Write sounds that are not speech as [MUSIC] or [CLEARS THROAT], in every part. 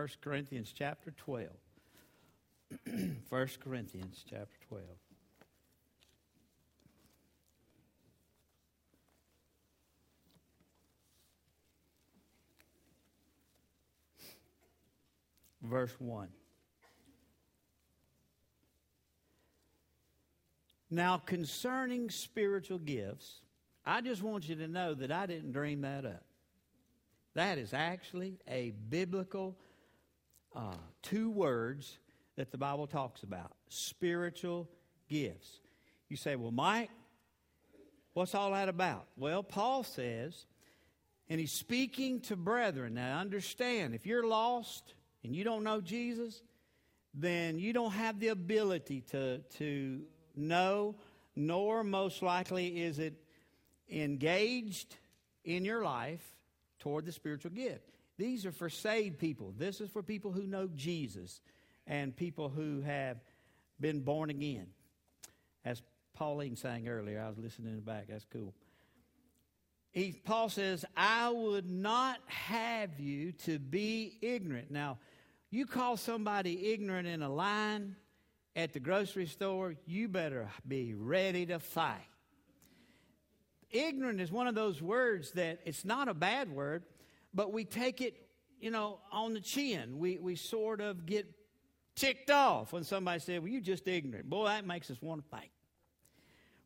1 Corinthians chapter 12. [CLEARS THROAT] 1 Corinthians chapter 12. Verse 1. Now, concerning spiritual gifts, I just want you to know that I didn't dream that up. That is actually a biblical uh, two words that the Bible talks about spiritual gifts. You say, well, Mike, what's all that about? Well, Paul says, and he's speaking to brethren. Now, understand, if you're lost and you don't know Jesus, then you don't have the ability to, to know, nor most likely is it engaged in your life toward the spiritual gift. These are for saved people. This is for people who know Jesus and people who have been born again. As Pauline sang earlier, I was listening in the back. That's cool. He, Paul says, I would not have you to be ignorant. Now, you call somebody ignorant in a line at the grocery store, you better be ready to fight. Ignorant is one of those words that it's not a bad word, but we take it, you know, on the chin. We, we sort of get ticked off when somebody says, Well, you're just ignorant. Boy, that makes us want to fight.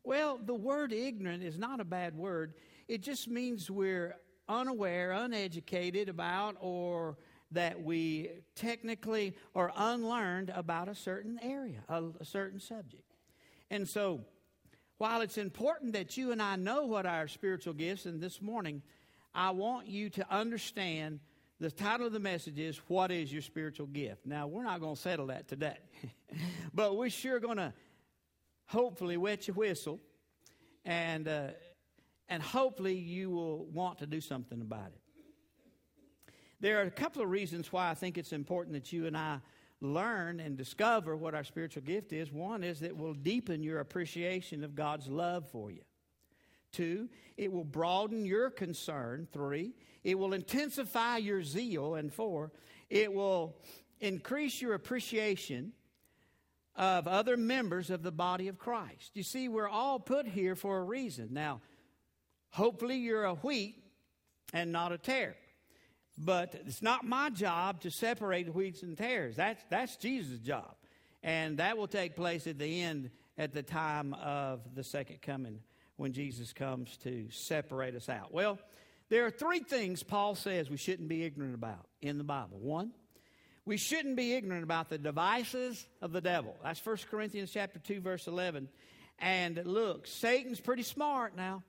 Well, the word ignorant is not a bad word. It just means we're unaware, uneducated about, or that we technically are unlearned about a certain area, a, a certain subject. And so, while it's important that you and I know what our spiritual gifts, and this morning, I want you to understand the title of the message is What is Your Spiritual Gift? Now, we're not going to settle that today, [LAUGHS] but we're sure going to hopefully wet your whistle, and, uh, and hopefully you will want to do something about it. There are a couple of reasons why I think it's important that you and I learn and discover what our spiritual gift is. One is that will deepen your appreciation of God's love for you. Two, it will broaden your concern. Three, it will intensify your zeal. And four, it will increase your appreciation of other members of the body of Christ. You see, we're all put here for a reason. Now, hopefully, you're a wheat and not a tare. But it's not my job to separate wheats and tares. That's, that's Jesus' job. And that will take place at the end, at the time of the second coming, when Jesus comes to separate us out. Well, there are three things Paul says we shouldn't be ignorant about in the Bible. One, we shouldn't be ignorant about the devices of the devil. That's 1 Corinthians chapter 2, verse 11. And look, Satan's pretty smart now.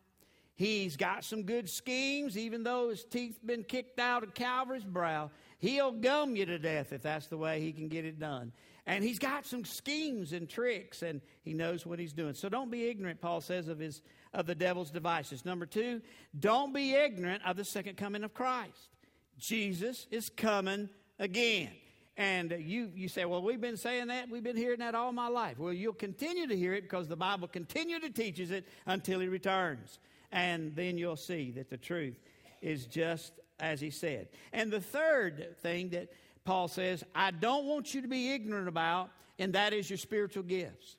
He's got some good schemes, even though his teeth been kicked out of Calvary's brow. He'll gum you to death if that's the way he can get it done. And he's got some schemes and tricks, and he knows what he's doing. So don't be ignorant, Paul says, of his of the devil's devices. Number two, don't be ignorant of the second coming of Christ. Jesus is coming again. And you, you say, well, we've been saying that. We've been hearing that all my life. Well, you'll continue to hear it because the Bible continues to teaches it until he returns and then you'll see that the truth is just as he said. And the third thing that Paul says, I don't want you to be ignorant about, and that is your spiritual gifts.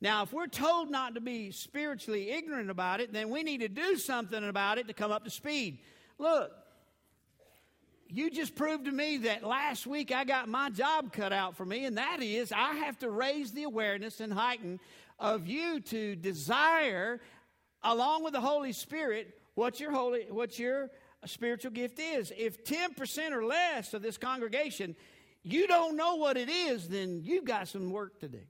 Now, if we're told not to be spiritually ignorant about it, then we need to do something about it to come up to speed. Look, you just proved to me that last week I got my job cut out for me, and that is I have to raise the awareness and heighten of you to desire along with the Holy Spirit, what your holy, what your spiritual gift is. If 10% or less of this congregation, you don't know what it is, then you've got some work to do.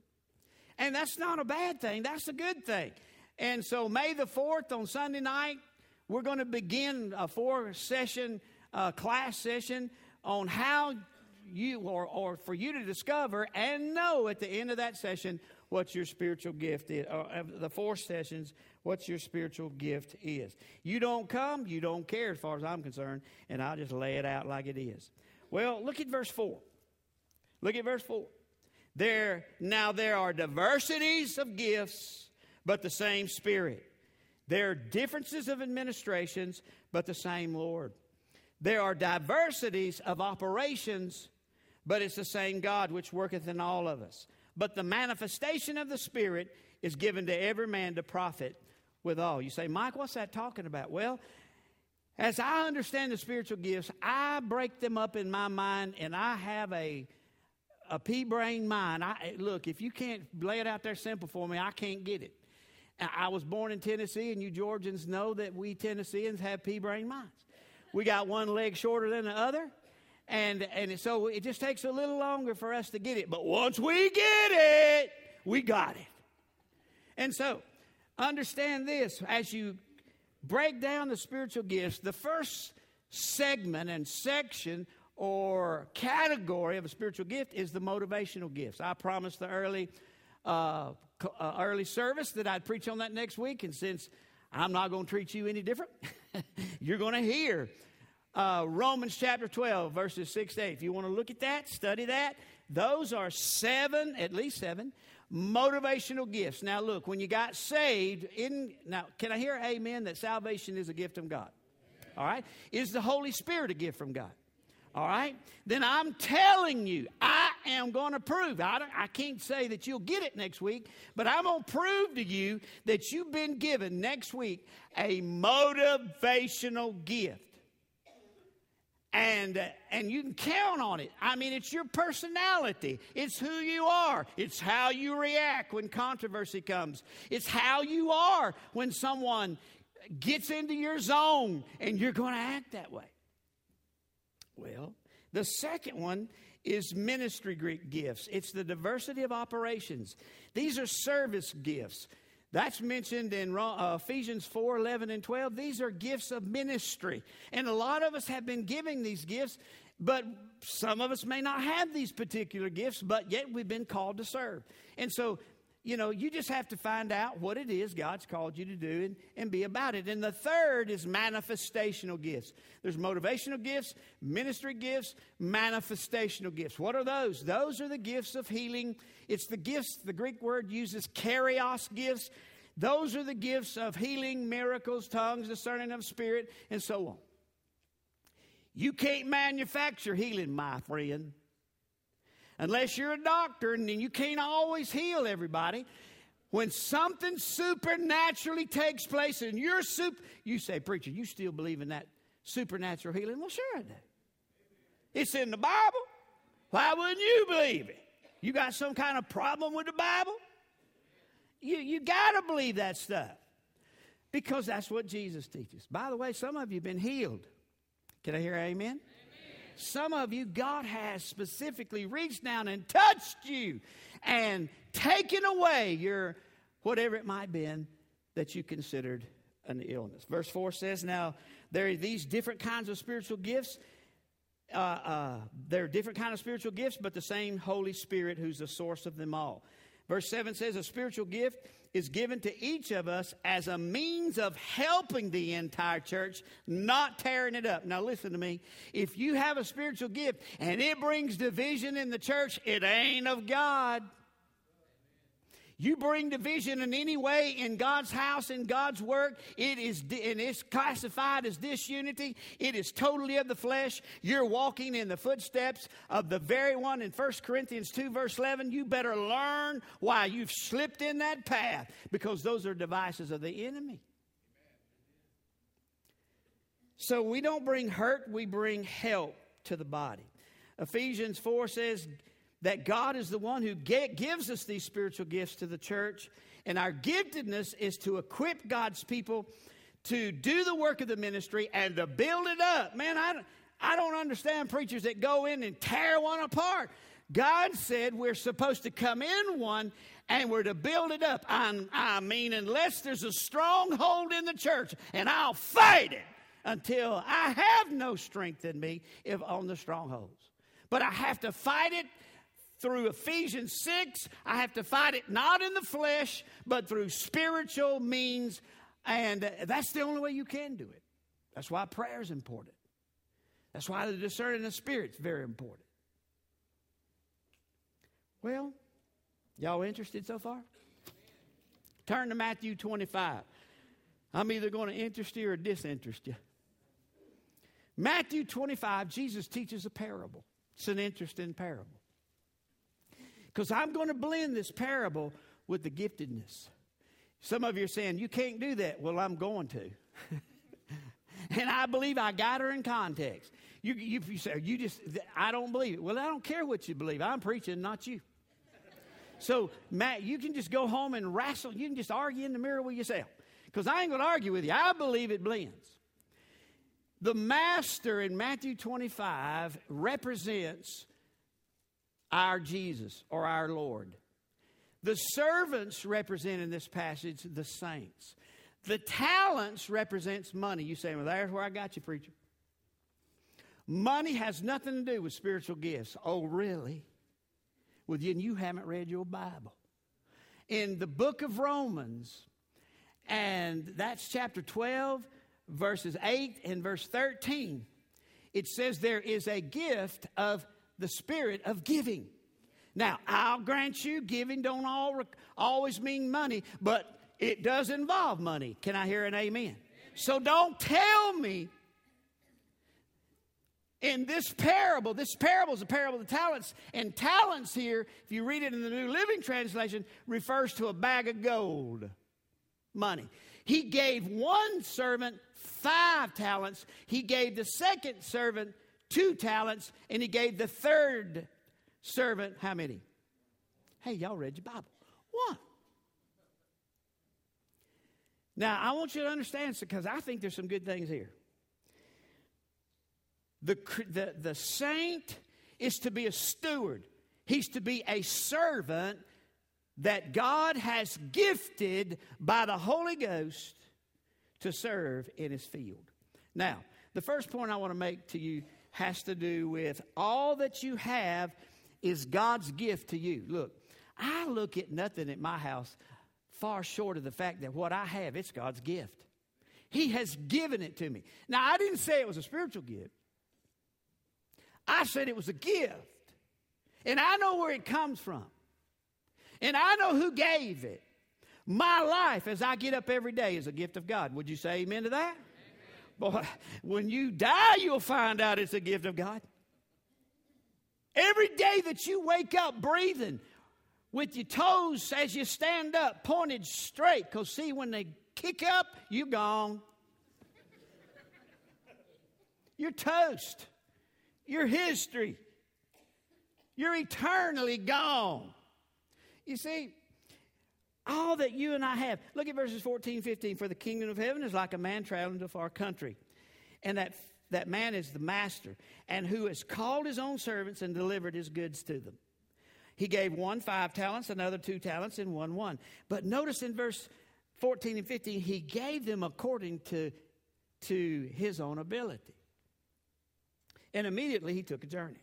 And that's not a bad thing, that's a good thing. And so, May the 4th on Sunday night, we're going to begin a four session uh, class session on how you, or, or for you to discover and know at the end of that session what your spiritual gift is. Uh, the four sessions, what your spiritual gift is. You don't come, you don't care as far as I'm concerned, and I'll just lay it out like it is. Well, look at verse 4. Look at verse 4. There now there are diversities of gifts, but the same spirit. There are differences of administrations, but the same Lord. There are diversities of operations, but it's the same God which worketh in all of us. But the manifestation of the Spirit is given to every man to profit withal. You say, Mike, what's that talking about? Well, as I understand the spiritual gifts, I break them up in my mind and I have a a pea brain mind. I, look, if you can't lay it out there simple for me, I can't get it. I was born in Tennessee, and you Georgians know that we Tennesseans have pea brain minds. We got one leg shorter than the other, and, and so it just takes a little longer for us to get it. But once we get it, we got it. And so, understand this as you break down the spiritual gifts, the first segment and section or category of a spiritual gift is the motivational gifts. I promised the early uh, uh, early service that I'd preach on that next week, and since I'm not going to treat you any different, [LAUGHS] you're going to hear uh, Romans chapter 12, verses 6 to 8. If you want to look at that, study that. Those are seven, at least seven, motivational gifts. Now, look, when you got saved, in now, can I hear amen that salvation is a gift from God? All right? Is the Holy Spirit a gift from God? All right? Then I'm telling you, I am going to prove. I, I can't say that you'll get it next week, but I'm going to prove to you that you've been given next week a motivational gift. And, and you can count on it. I mean, it's your personality. It's who you are. It's how you react when controversy comes. It's how you are when someone gets into your zone and you're going to act that way. Well, the second one is ministry gifts. It's the diversity of operations. These are service gifts. That's mentioned in uh, Ephesians 4 11 and 12. These are gifts of ministry. And a lot of us have been giving these gifts, but some of us may not have these particular gifts, but yet we've been called to serve. And so you know, you just have to find out what it is God's called you to do and, and be about it. And the third is manifestational gifts. There's motivational gifts, ministry gifts, manifestational gifts. What are those? Those are the gifts of healing. It's the gifts, the Greek word uses charisma gifts. Those are the gifts of healing, miracles, tongues, discerning of spirit, and so on. You can't manufacture healing, my friend unless you're a doctor and you can't always heal everybody. When something supernaturally takes place and you're super, you say, preacher, you still believe in that supernatural healing? Well, sure I do. It's in the Bible. Why wouldn't you believe it? You got some kind of problem with the Bible? You, you got to believe that stuff because that's what Jesus teaches. By the way, some of you have been healed. Can I hear amen? Some of you, God has specifically reached down and touched you and taken away your whatever it might have been that you considered an illness. Verse 4 says, Now there are these different kinds of spiritual gifts. Uh, uh, there are different kind of spiritual gifts, but the same Holy Spirit who's the source of them all. Verse 7 says, A spiritual gift is given to each of us as a means of helping the entire church, not tearing it up. Now, listen to me. If you have a spiritual gift and it brings division in the church, it ain't of God. You bring division in any way in God's house, in God's work, it is and it's classified as disunity. It is totally of the flesh. You're walking in the footsteps of the very one in 1 Corinthians 2, verse 11. You better learn why you've slipped in that path because those are devices of the enemy. So we don't bring hurt, we bring help to the body. Ephesians 4 says, that God is the one who gives us these spiritual gifts to the church, and our giftedness is to equip God's people to do the work of the ministry and to build it up. Man, I, I don't understand preachers that go in and tear one apart. God said we're supposed to come in one and we're to build it up. I, I mean, unless there's a stronghold in the church, and I'll fight it until I have no strength in me if on the strongholds. But I have to fight it through Ephesians 6. I have to fight it not in the flesh, but through spiritual means. And that's the only way you can do it. That's why prayer is important. That's why the discerning of spirit is very important. Well, y'all interested so far? Turn to Matthew 25. I'm either going to interest you or disinterest you. Matthew 25, Jesus teaches a parable. It's an interesting parable. Because I'm going to blend this parable with the giftedness. Some of you are saying, You can't do that. Well, I'm going to. [LAUGHS] and I believe I got her in context. You, you, you say, You just, I don't believe it. Well, I don't care what you believe. I'm preaching, not you. So, Matt, you can just go home and wrestle. You can just argue in the mirror with yourself. Because I ain't going to argue with you. I believe it blends. The master in Matthew 25 represents our Jesus or our Lord. The servants represent in this passage the saints. The talents represents money. You say, well, there's where I got you, preacher. Money has nothing to do with spiritual gifts. Oh, really? Well, then you haven't read your Bible. In the book of Romans, and that's chapter 12, verses 8 and verse 13, it says there is a gift of the spirit of giving. Now, I'll grant you, giving don't all, always mean money, but it does involve money. Can I hear an amen? So don't tell me in this parable, this parable is a parable of talents, and talents here, if you read it in the New Living Translation, refers to a bag of gold, money. He gave one servant five talents, he gave the second servant two talents, and he gave the third servant how many? Hey, y'all read your Bible. One. Now, I want you to understand because I think there's some good things here. The, the, the saint is to be a steward, he's to be a servant that God has gifted by the Holy Ghost to serve in his field. Now, the first point I want to make to you has to do with all that you have is God's gift to you. Look, I look at nothing at my house far short of the fact that what I have, it's God's gift. He has given it to me. Now, I didn't say it was a spiritual gift. I said it was a gift. And I know where it comes from. And I know who gave it. My life as I get up every day is a gift of God. Would you say amen to that? Boy, when you die, you'll find out it's a gift of God. Every day that you wake up breathing with your toes as you stand up pointed straight, because see, when they kick up, you're gone. You're toast. Your history. You're eternally gone. You see, all that you and I have. Look at verses 14, 15. For the kingdom of heaven is like a man traveling to a far country. And that, that man is the master, and who has called his own servants and delivered his goods to them. He gave one five talents, another two talents, and one one. But notice in verse 14 and 15, he gave them according to, to his own ability. And immediately he took a journey.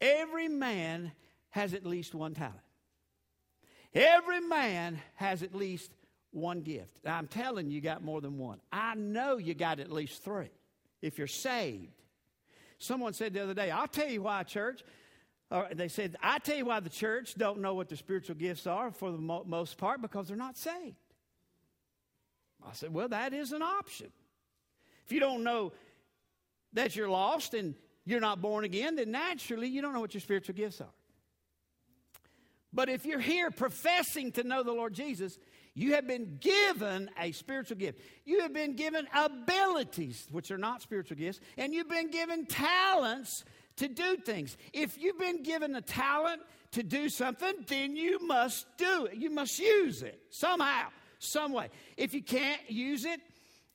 Every man has at least one talent. Every man has at least one gift. I'm telling you, you got more than one. I know you got at least three if you're saved. Someone said the other day, I'll tell you why, church. Or they said, I tell you why the church don't know what the spiritual gifts are for the mo- most part because they're not saved. I said, well, that is an option. If you don't know that you're lost and you're not born again, then naturally you don't know what your spiritual gifts are. But if you're here professing to know the Lord Jesus, you have been given a spiritual gift. You have been given abilities, which are not spiritual gifts, and you've been given talents to do things. If you've been given a talent to do something, then you must do it. You must use it somehow, some way. If you can't use it,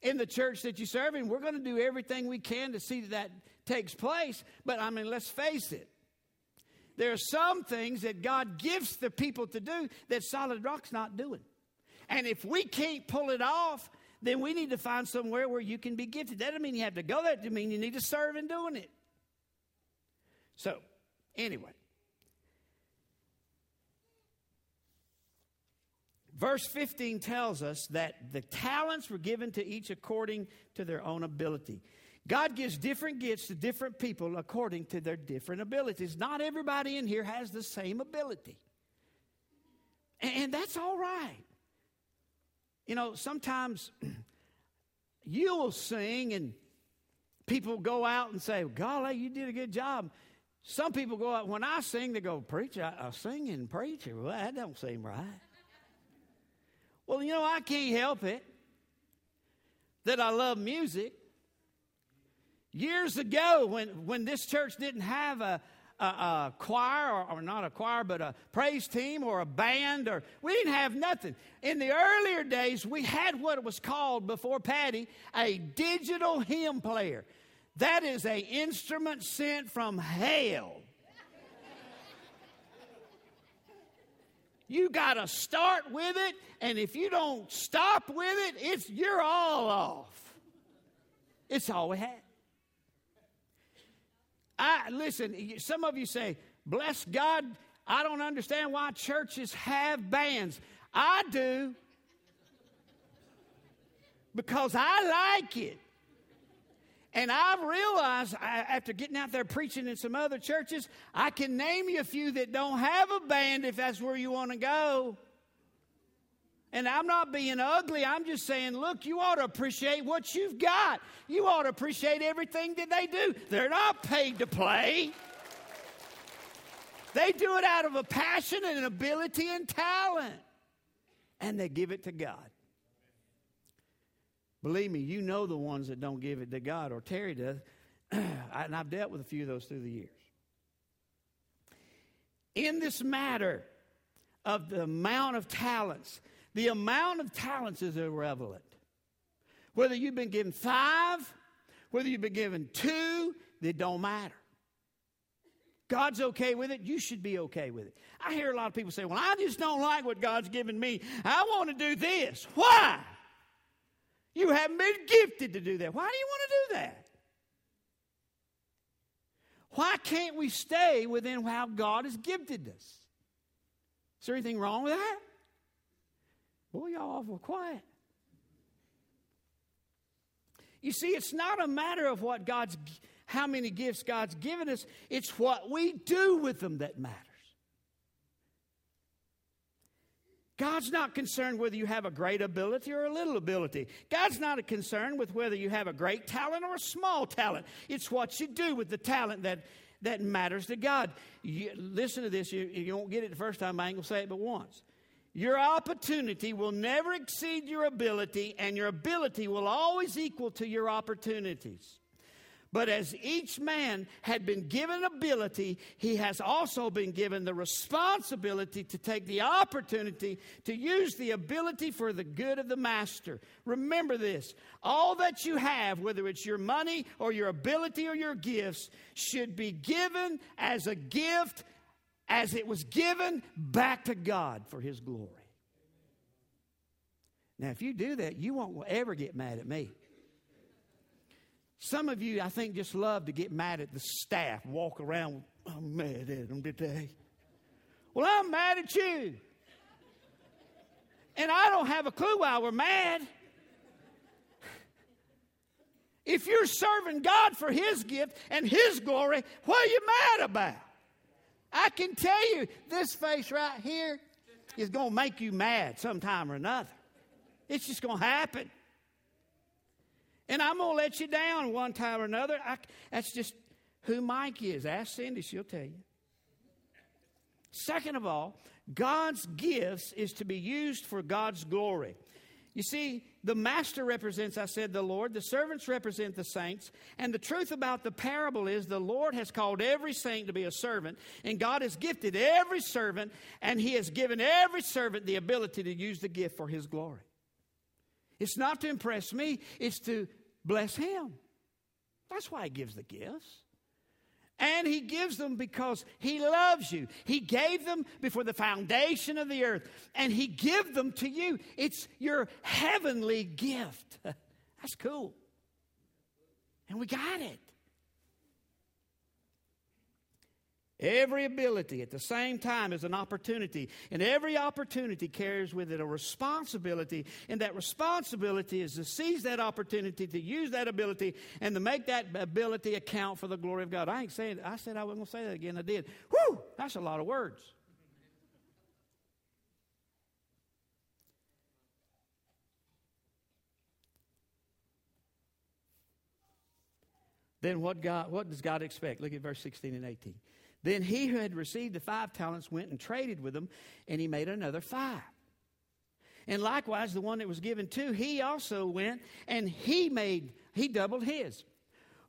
in the church that you serve in. We're going to do everything we can to see that that takes place. But I mean, let's face it. There are some things that God gives the people to do that solid rock's not doing. And if we can't pull it off, then we need to find somewhere where you can be gifted. That doesn't mean you have to go there. It mean you need to serve in doing it. So, anyway, Verse 15 tells us that the talents were given to each according to their own ability. God gives different gifts to different people according to their different abilities. Not everybody in here has the same ability. And that's all right. You know, sometimes [CLEARS THROAT] you will sing and people go out and say, Golly, you did a good job. Some people go out, when I sing, they go, Preacher, I, I sing and preacher. Well, that don't seem right. Well, you know, I can't help it that I love music. Years ago, when, when this church didn't have a, a, a choir, or, or, not a choir, but a praise team or a band, or we didn't have nothing. In the earlier days, we had what was called before Patty a digital hymn player. That is a instrument sent from hell. You got to start with it, and if you don't stop with it, it's you're all off. It's all we had. I listen, some of you say, "Bless God, I don't understand why churches have bands." I do. Because I like it. And I've realized after getting out there preaching in some other churches, I can name you a few that don't have a band if that's where you want to go. And I'm not being ugly. I'm just saying, look, you ought to appreciate what you've got. You ought to appreciate everything that they do. They're not paid to play, they do it out of a passion and an ability and talent. And they give it to God. Believe me, you know the ones that don't give it to God, or Terry does. [CLEARS THROAT] and I've dealt with a few of those through the years. In this matter of the amount of talents, the amount of talents is irrelevant. Whether you've been given five, whether you've been given two, it don't matter. God's okay with it, you should be okay with it. I hear a lot of people say, Well, I just don't like what God's given me. I want to do this. Why? You haven't been gifted to do that. Why do you want to do that? Why can't we stay within how God has gifted us? Is there anything wrong with that? Boy, y'all awful quiet. You see, it's not a matter of what God's, how many gifts God's given us, it's what we do with them that matters. God's not concerned whether you have a great ability or a little ability. God's not concerned with whether you have a great talent or a small talent. It's what you do with the talent that, that matters to God. You, listen to this. You, you won't get it the first time. I ain't going to say it but once. Your opportunity will never exceed your ability, and your ability will always equal to your opportunities. But as each man had been given ability, he has also been given the responsibility to take the opportunity to use the ability for the good of the master. Remember this all that you have, whether it's your money or your ability or your gifts, should be given as a gift as it was given back to God for his glory. Now, if you do that, you won't ever get mad at me. Some of you, I think, just love to get mad at the staff, walk around, I'm mad at them today. Well, I'm mad at you. And I don't have a clue why we're mad. If you're serving God for His gift and His glory, what are you mad about? I can tell you, this face right here is going to make you mad sometime or another. It's just going to happen. And I'm going to let you down one time or another. I, that's just who Mike is. Ask Cindy, she'll tell you. Second of all, God's gifts is to be used for God's glory. You see, the master represents, I said, the Lord. The servants represent the saints. And the truth about the parable is the Lord has called every saint to be a servant, and God has gifted every servant, and He has given every servant the ability to use the gift for His glory. It's not to impress me, it's to bless him. That's why he gives the gifts. And he gives them because he loves you. He gave them before the foundation of the earth, and he give them to you. It's your heavenly gift. [LAUGHS] That's cool. And we got it. Every ability at the same time is an opportunity, and every opportunity carries with it a responsibility, and that responsibility is to seize that opportunity, to use that ability, and to make that ability account for the glory of God. I ain't saying I said I wasn't gonna say that again. I did. Whew, that's a lot of words. Then what God what does God expect? Look at verse 16 and 18. Then he who had received the five talents went and traded with them, and he made another five. And likewise, the one that was given two, he also went and he made, he doubled his.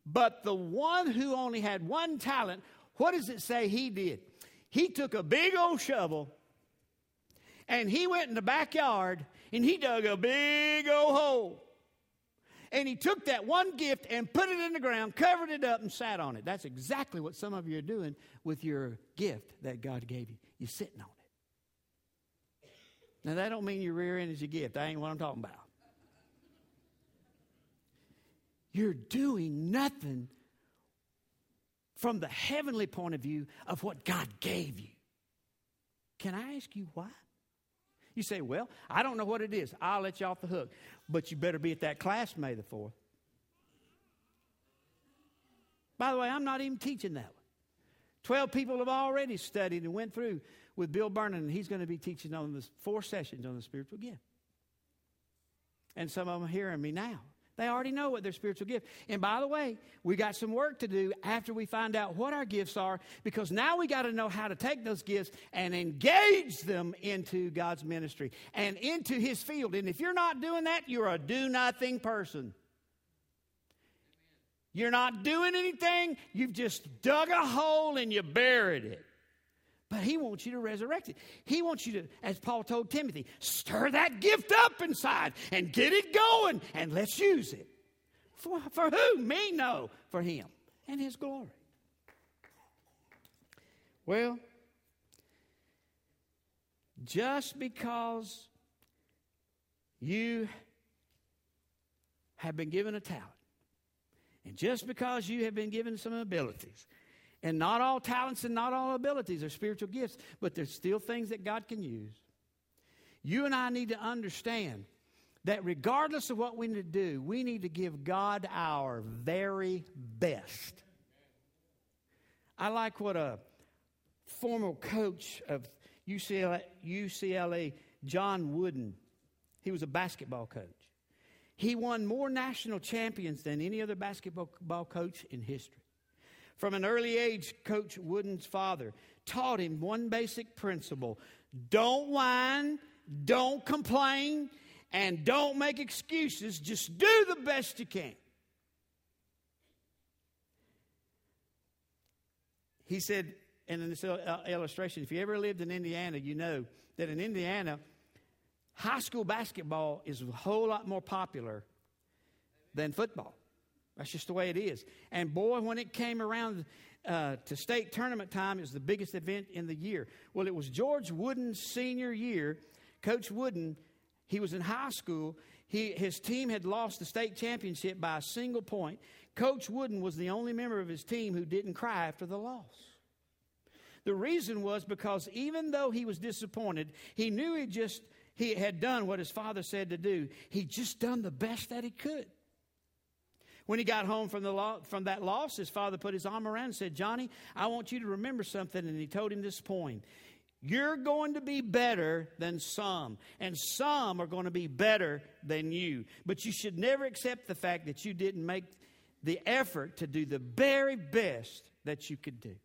But the one who only had one talent, what does it say he did? He took a big old shovel and he went in the backyard and he dug a big old hole. And he took that one gift and put it in the ground, covered it up, and sat on it. That's exactly what some of you are doing with your gift that God gave you. You're sitting on it. Now, that don't mean you're rearing as your gift. That ain't what I'm talking about. You're doing nothing from the heavenly point of view of what God gave you. Can I ask you why? You say, Well, I don't know what it is. I'll let you off the hook. But you better be at that class May the 4th. By the way, I'm not even teaching that one. Twelve people have already studied and went through with Bill Burnham, and he's going to be teaching on the four sessions on the spiritual gift. And some of them are hearing me now. They already know what their spiritual gift. And by the way, we got some work to do after we find out what our gifts are because now we got to know how to take those gifts and engage them into God's ministry and into his field. And if you're not doing that, you're a do nothing person. You're not doing anything, you've just dug a hole and you buried it. But he wants you to resurrect it. He wants you to, as Paul told Timothy, stir that gift up inside and get it going and let's use it. For, for who? Me? No, for him and his glory. Well, just because you have been given a talent, and just because you have been given some abilities, and not all talents and not all abilities are spiritual gifts, but there's still things that God can use. You and I need to understand that regardless of what we need to do, we need to give God our very best. I like what a former coach of UCLA, UCLA John Wooden, he was a basketball coach. He won more national champions than any other basketball coach in history. From an early age, Coach Wooden's father taught him one basic principle don't whine, don't complain, and don't make excuses. Just do the best you can. He said, and in this uh, illustration, if you ever lived in Indiana, you know that in Indiana, high school basketball is a whole lot more popular than football. That's just the way it is. And boy, when it came around uh, to state tournament time, it was the biggest event in the year. Well, it was George Wooden's senior year. Coach Wooden, he was in high school. He, his team had lost the state championship by a single point. Coach Wooden was the only member of his team who didn't cry after the loss. The reason was because even though he was disappointed, he knew he just he had done what his father said to do. He just done the best that he could. When he got home from, the law, from that loss, his father put his arm around and said, Johnny, I want you to remember something. And he told him this poem. You're going to be better than some, and some are going to be better than you. But you should never accept the fact that you didn't make the effort to do the very best that you could do.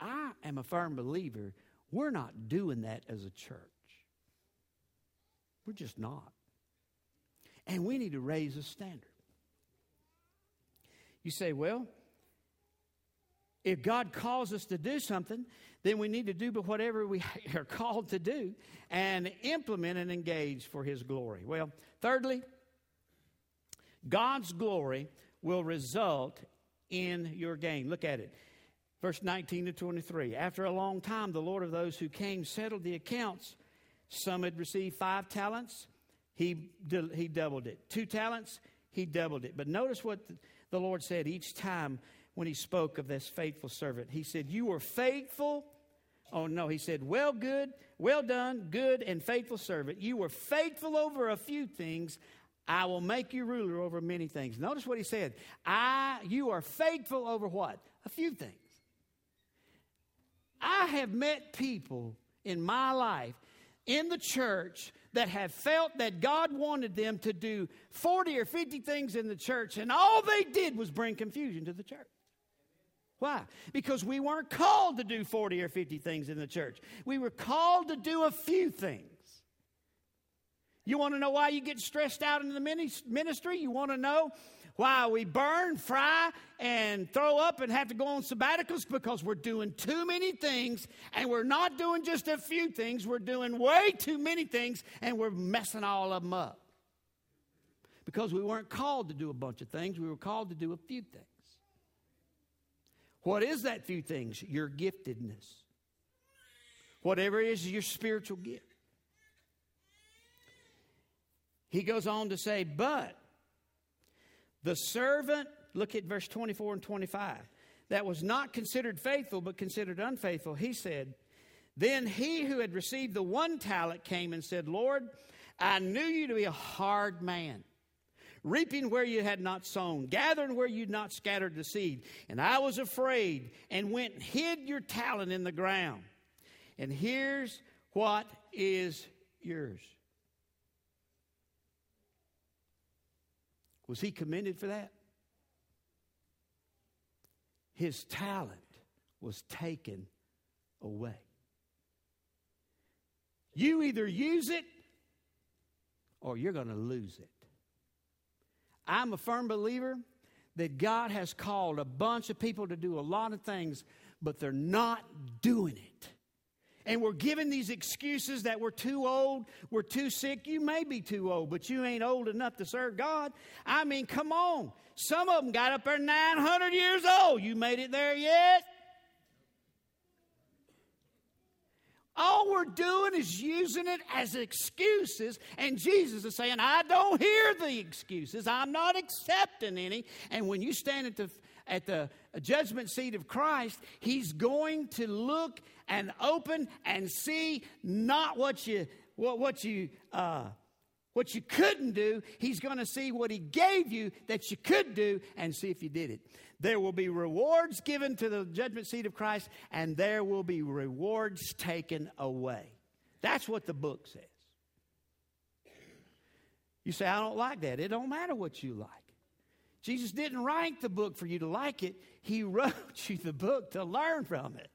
I am a firm believer we're not doing that as a church. We're just not. And we need to raise the standard. You say, well, if God calls us to do something, then we need to do whatever we [LAUGHS] are called to do and implement and engage for His glory. Well, thirdly, God's glory will result in your gain. Look at it. Verse 19 to 23. After a long time, the Lord of those who came settled the accounts. Some had received five talents, he, he doubled it. Two talents, he doubled it. But notice what the Lord said each time when he spoke of this faithful servant. He said, You were faithful. Oh, no, he said, Well, good, well done, good and faithful servant. You were faithful over a few things. I will make you ruler over many things. Notice what he said. I, you are faithful over what? A few things. I have met people in my life in the church that have felt that God wanted them to do 40 or 50 things in the church, and all they did was bring confusion to the church. Why? Because we weren't called to do 40 or 50 things in the church. We were called to do a few things. You want to know why you get stressed out in the ministry? You want to know why we burn, fry, and throw up and have to go on sabbaticals? Because we're doing too many things and we're not doing just a few things. We're doing way too many things and we're messing all of them up. Because we weren't called to do a bunch of things, we were called to do a few things. What is that few things? Your giftedness. Whatever it is, your spiritual gift. He goes on to say, but the servant, look at verse 24 and 25, that was not considered faithful but considered unfaithful, he said, Then he who had received the one talent came and said, Lord, I knew you to be a hard man reaping where you had not sown, gathering where you'd not scattered the seed. And I was afraid and went and hid your talent in the ground. And here's what is yours. Was he commended for that? His talent was taken away. You either use it or you're going to lose it. I'm a firm believer that God has called a bunch of people to do a lot of things, but they're not doing it. And we're giving these excuses that we're too old, we're too sick. You may be too old, but you ain't old enough to serve God. I mean, come on. Some of them got up there 900 years old. You made it there yet? All we're doing is using it as excuses, and Jesus is saying, I don't hear the excuses. I'm not accepting any. And when you stand at the at the judgment seat of Christ, He's going to look and open and see not what you what, what you uh, what you couldn't do. He's going to see what He gave you that you could do and see if you did it. There will be rewards given to the judgment seat of Christ, and there will be rewards taken away. That's what the book says. You say, I don't like that. It don't matter what you like. Jesus didn't write the book for you to like it, He [LAUGHS] wrote you the book to learn from it.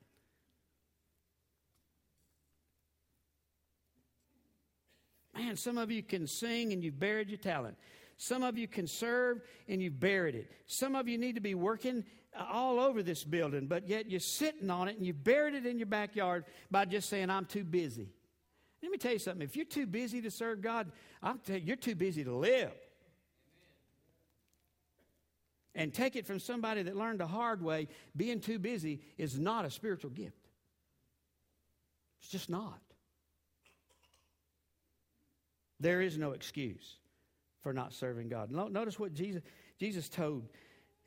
Man, some of you can sing and you've buried your talent. Some of you can serve and you've buried it. Some of you need to be working all over this building, but yet you're sitting on it and you've buried it in your backyard by just saying, I'm too busy. Let me tell you something. If you're too busy to serve God, I'll tell you, you're too busy to live. And take it from somebody that learned the hard way being too busy is not a spiritual gift. It's just not. There is no excuse for not serving God. Notice what Jesus, Jesus told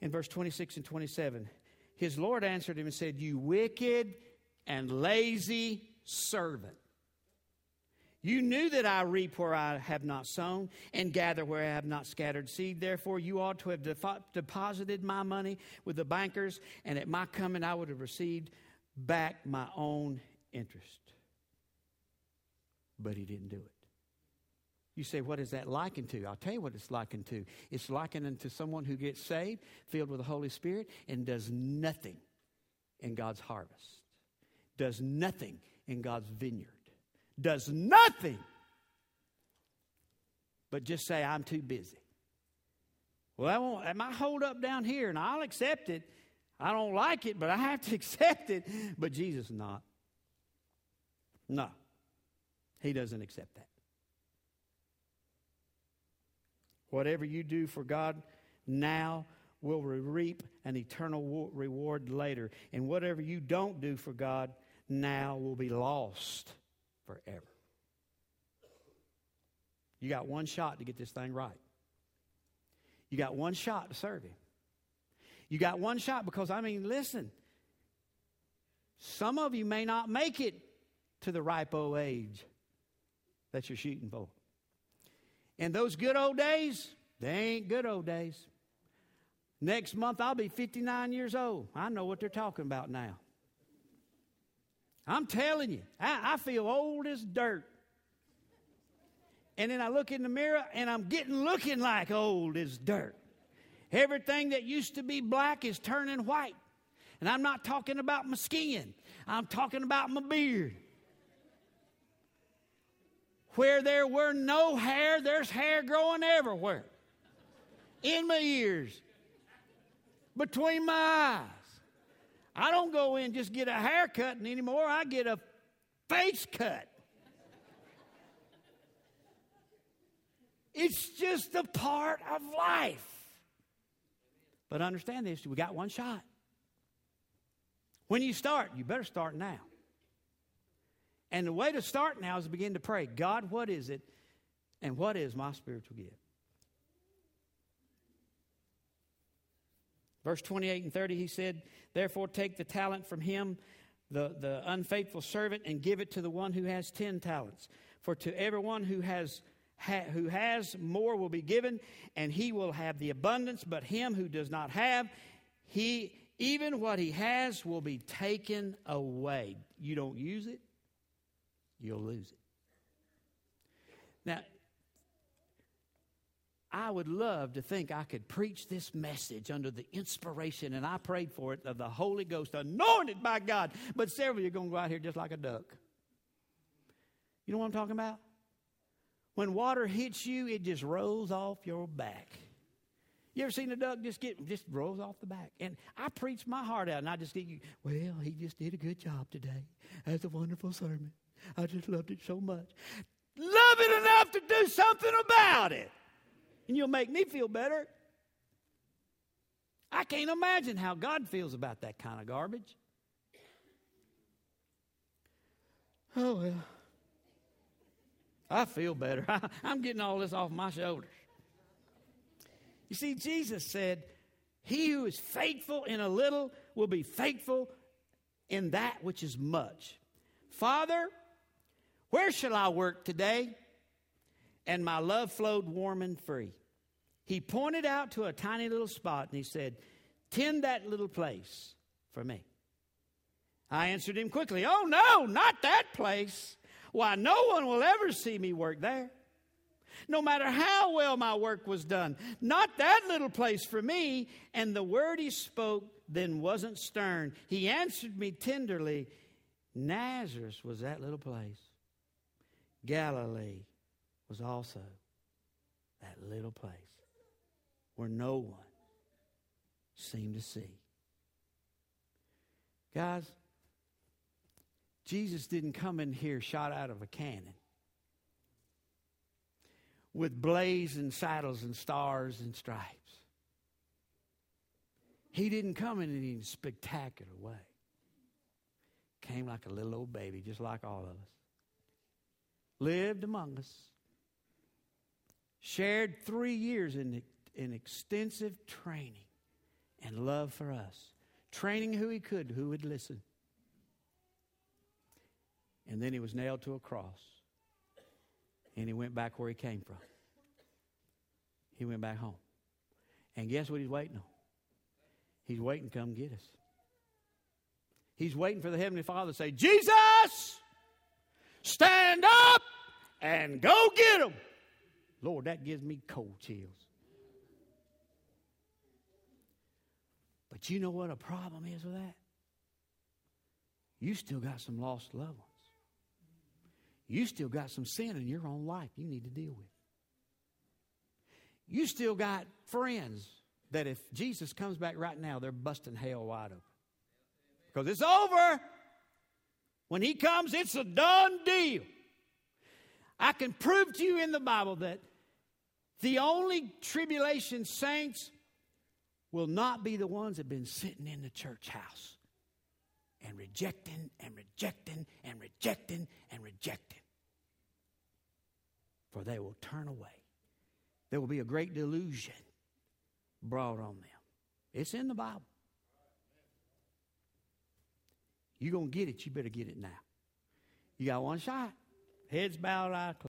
in verse 26 and 27. His Lord answered him and said, You wicked and lazy servant. You knew that I reap where I have not sown and gather where I have not scattered seed. Therefore, you ought to have deposited my money with the bankers, and at my coming I would have received back my own interest. But he didn't do it. You say, what is that likened to? I'll tell you what it's likened to. It's likened unto someone who gets saved, filled with the Holy Spirit, and does nothing in God's harvest, does nothing in God's vineyard, does nothing but just say, I'm too busy. Well, I won't, I might hold up down here and I'll accept it. I don't like it, but I have to [LAUGHS] accept it. But Jesus not. No. He doesn't accept that. Whatever you do for God now will reap an eternal reward later. And whatever you don't do for God now will be lost forever. You got one shot to get this thing right. You got one shot to serve Him. You got one shot because, I mean, listen, some of you may not make it to the ripe old age that you're shooting for. And those good old days, they ain't good old days. Next month, I'll be 59 years old. I know what they're talking about now. I'm telling you, I, I feel old as dirt. And then I look in the mirror and I'm getting looking like old as dirt. Everything that used to be black is turning white. And I'm not talking about my skin, I'm talking about my beard. Where there were no hair, there's hair growing everywhere. In my ears, between my eyes. I don't go in just get a haircut anymore. I get a face cut. It's just a part of life. But understand this we got one shot. When you start, you better start now. And the way to start now is to begin to pray God, what is it? And what is my spiritual gift? Verse 28 and 30, he said, Therefore, take the talent from him, the, the unfaithful servant, and give it to the one who has ten talents. For to everyone who has, ha, who has more will be given, and he will have the abundance, but him who does not have, he even what he has will be taken away. You don't use it, you'll lose it. Now, I would love to think I could preach this message under the inspiration, and I prayed for it, of the Holy Ghost, anointed by God. But several of you are going to go out here just like a duck. You know what I'm talking about? When water hits you, it just rolls off your back. You ever seen a duck just get just rolls off the back? And I preach my heart out, and I just you. Well, he just did a good job today. That's a wonderful sermon. I just loved it so much. Love it enough to do something about it and you'll make me feel better. I can't imagine how God feels about that kind of garbage. Oh, well. I feel better. [LAUGHS] I'm getting all this off my shoulders. You see, Jesus said, He who is faithful in a little will be faithful in that which is much. Father, where shall I work today? And my love flowed warm and free. He pointed out to a tiny little spot and he said, Tend that little place for me. I answered him quickly, Oh, no, not that place. Why, no one will ever see me work there. No matter how well my work was done, not that little place for me. And the word he spoke then wasn't stern. He answered me tenderly Nazareth was that little place. Galilee was also that little place where no one seemed to see. Guys, Jesus didn't come in here shot out of a cannon with blazing saddles and stars and stripes. He didn't come in any spectacular way. Came like a little old baby, just like all of us. Lived among us shared three years in, in extensive training and love for us, training who he could, who would listen. And then he was nailed to a cross. And he went back where he came from. He went back home. And guess what he's waiting on? He's waiting to come get us. He's waiting for the Heavenly Father to say, Jesus, stand up and go get him. Lord, that gives me cold chills. But you know what a problem is with that? You still got some lost loved ones. You still got some sin in your own life you need to deal with. You still got friends that if Jesus comes back right now, they're busting hell wide open. Because it's over. When he comes, it's a done deal. I can prove to you in the Bible that the only tribulation saints will not be the ones that have been sitting in the church house and rejecting and rejecting and rejecting and rejecting. For they will turn away. There will be a great delusion brought on them. It's in the Bible. You're going to get it, you better get it now. You got one shot. Heads bowed, eyes closed.